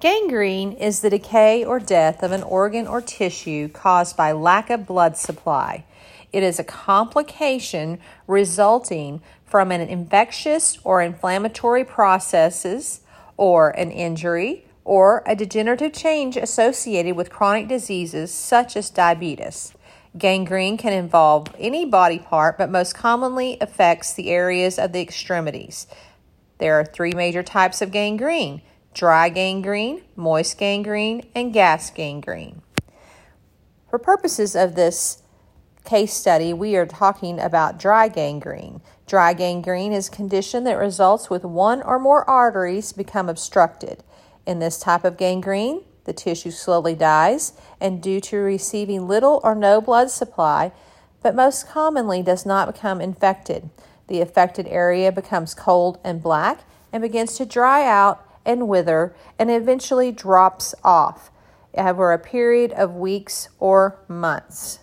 Gangrene is the decay or death of an organ or tissue caused by lack of blood supply. It is a complication resulting from an infectious or inflammatory processes or an injury or a degenerative change associated with chronic diseases such as diabetes. Gangrene can involve any body part, but most commonly affects the areas of the extremities. There are three major types of gangrene dry gangrene, moist gangrene, and gas gangrene. For purposes of this case study, we are talking about dry gangrene. Dry gangrene is a condition that results with one or more arteries become obstructed. In this type of gangrene, the tissue slowly dies, and due to receiving little or no blood supply, but most commonly does not become infected. The affected area becomes cold and black and begins to dry out and wither and eventually drops off over a period of weeks or months.